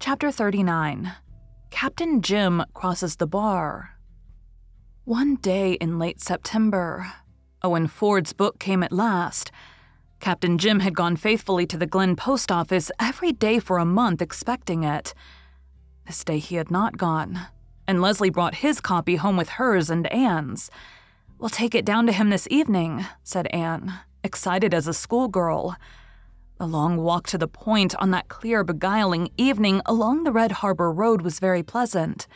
Chapter 39 Captain Jim crosses the bar. One day in late September, oh, Owen Ford's book came at last. Captain Jim had gone faithfully to the Glen post office every day for a month expecting it. This day he had not gone, and Leslie brought his copy home with hers and Anne's. We'll take it down to him this evening, said Anne, excited as a schoolgirl. The long walk to the point on that clear, beguiling evening along the Red Harbor Road was very pleasant.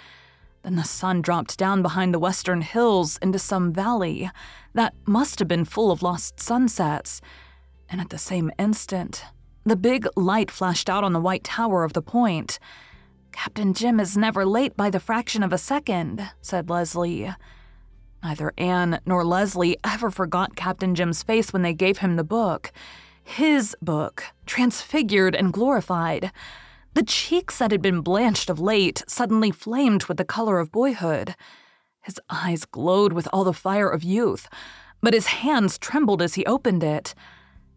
Then the sun dropped down behind the western hills into some valley that must have been full of lost sunsets. And at the same instant, the big light flashed out on the white tower of the point. Captain Jim is never late by the fraction of a second, said Leslie. Neither Anne nor Leslie ever forgot Captain Jim's face when they gave him the book. His book, transfigured and glorified. The cheeks that had been blanched of late suddenly flamed with the color of boyhood. His eyes glowed with all the fire of youth, but his hands trembled as he opened it.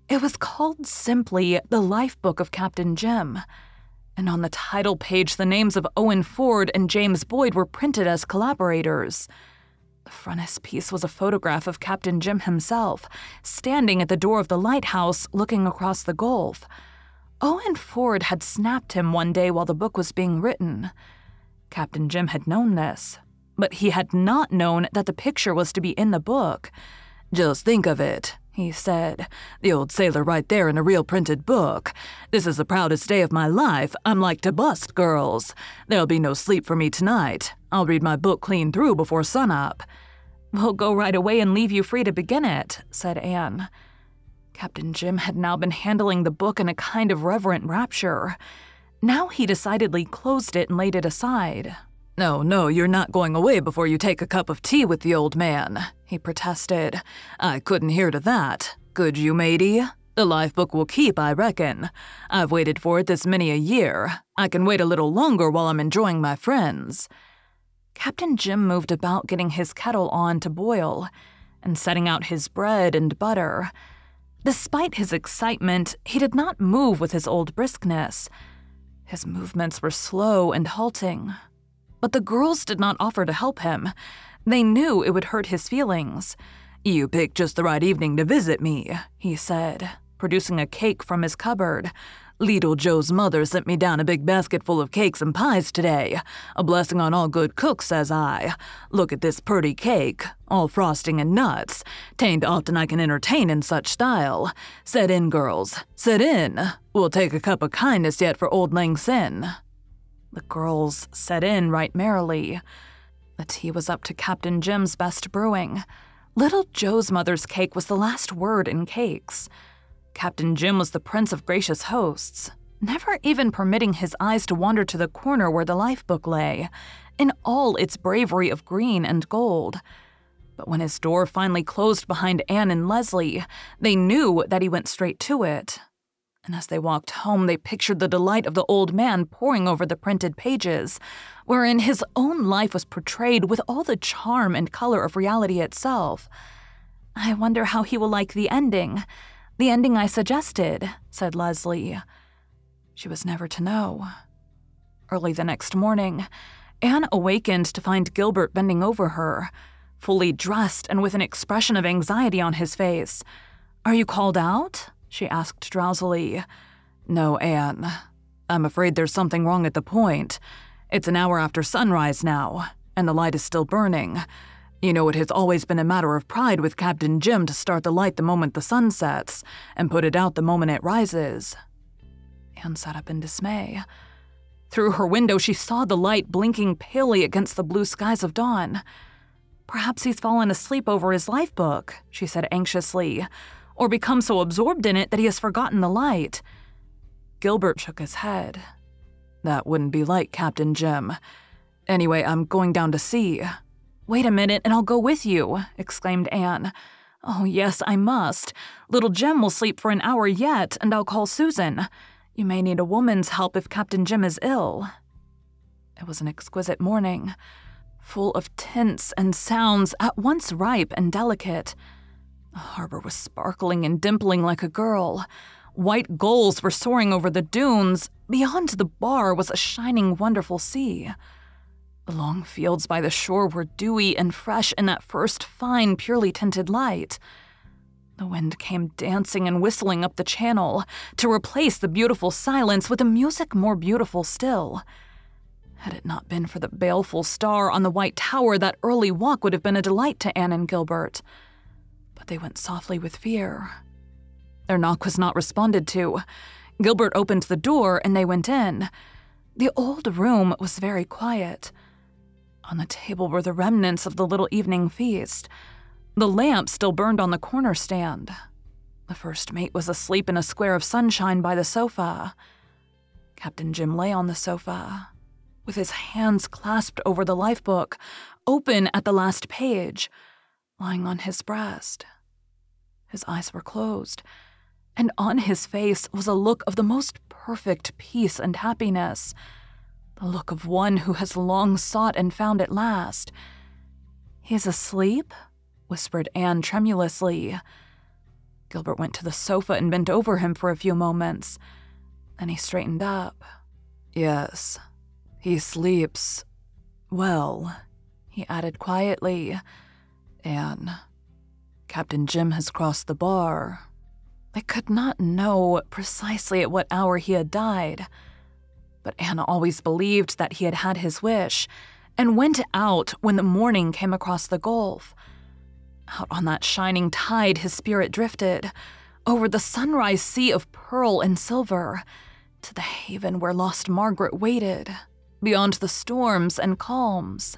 It was called simply The Life Book of Captain Jim, and on the title page the names of Owen Ford and James Boyd were printed as collaborators. The frontispiece was a photograph of Captain Jim himself, standing at the door of the lighthouse looking across the gulf. Owen Ford had snapped him one day while the book was being written. Captain Jim had known this, but he had not known that the picture was to be in the book. Just think of it, he said. The old sailor right there in a real printed book. This is the proudest day of my life. I'm like to bust, girls. There'll be no sleep for me tonight. I'll read my book clean through before sunup. We'll go right away and leave you free to begin it, said Anne. Captain Jim had now been handling the book in a kind of reverent rapture. Now he decidedly closed it and laid it aside. No, no, you're not going away before you take a cup of tea with the old man, he protested. I couldn't hear to that. Could you, matey? The life book will keep, I reckon. I've waited for it this many a year. I can wait a little longer while I'm enjoying my friends. Captain Jim moved about getting his kettle on to boil and setting out his bread and butter. Despite his excitement, he did not move with his old briskness. His movements were slow and halting. But the girls did not offer to help him. They knew it would hurt his feelings. You picked just the right evening to visit me, he said, producing a cake from his cupboard. Little Joe's mother sent me down a big basket full of cakes and pies today. A blessing on all good cooks, says I. Look at this purty cake, all frosting and nuts. Tain't often I can entertain in such style. Set in, girls, set in. We'll take a cup of kindness yet for auld lang syne. The girls set in right merrily. The tea was up to Captain Jim's best brewing. Little Joe's mother's cake was the last word in cakes. Captain Jim was the prince of gracious hosts, never even permitting his eyes to wander to the corner where the lifebook lay, in all its bravery of green and gold. But when his door finally closed behind Anne and Leslie, they knew that he went straight to it. And as they walked home, they pictured the delight of the old man poring over the printed pages, wherein his own life was portrayed with all the charm and color of reality itself. I wonder how he will like the ending. The ending I suggested, said Leslie. She was never to know. Early the next morning, Anne awakened to find Gilbert bending over her, fully dressed and with an expression of anxiety on his face. Are you called out? she asked drowsily. No, Anne. I'm afraid there's something wrong at the point. It's an hour after sunrise now, and the light is still burning. You know, it has always been a matter of pride with Captain Jim to start the light the moment the sun sets, and put it out the moment it rises. Anne sat up in dismay. Through her window, she saw the light blinking palely against the blue skies of dawn. Perhaps he's fallen asleep over his life book, she said anxiously, or become so absorbed in it that he has forgotten the light. Gilbert shook his head. That wouldn't be like Captain Jim. Anyway, I'm going down to see. Wait a minute, and I'll go with you, exclaimed Anne. Oh, yes, I must. Little Jem will sleep for an hour yet, and I'll call Susan. You may need a woman's help if Captain Jim is ill. It was an exquisite morning, full of tints and sounds at once ripe and delicate. The harbor was sparkling and dimpling like a girl. White gulls were soaring over the dunes. Beyond the bar was a shining, wonderful sea. The long fields by the shore were dewy and fresh in that first fine, purely tinted light. The wind came dancing and whistling up the channel to replace the beautiful silence with a music more beautiful still. Had it not been for the baleful star on the white tower, that early walk would have been a delight to Anne and Gilbert. But they went softly with fear. Their knock was not responded to. Gilbert opened the door and they went in. The old room was very quiet. On the table were the remnants of the little evening feast. The lamp still burned on the corner stand. The first mate was asleep in a square of sunshine by the sofa. Captain Jim lay on the sofa, with his hands clasped over the lifebook, open at the last page, lying on his breast. His eyes were closed, and on his face was a look of the most perfect peace and happiness, the look of one who has long sought and found at last. He's asleep? whispered Anne tremulously. Gilbert went to the sofa and bent over him for a few moments. Then he straightened up. Yes, he sleeps. Well, he added quietly. Anne, Captain Jim has crossed the bar. They could not know precisely at what hour he had died, but Anne always believed that he had had his wish and went out when the morning came across the gulf. Out on that shining tide, his spirit drifted, over the sunrise sea of pearl and silver, to the haven where lost Margaret waited, beyond the storms and calms.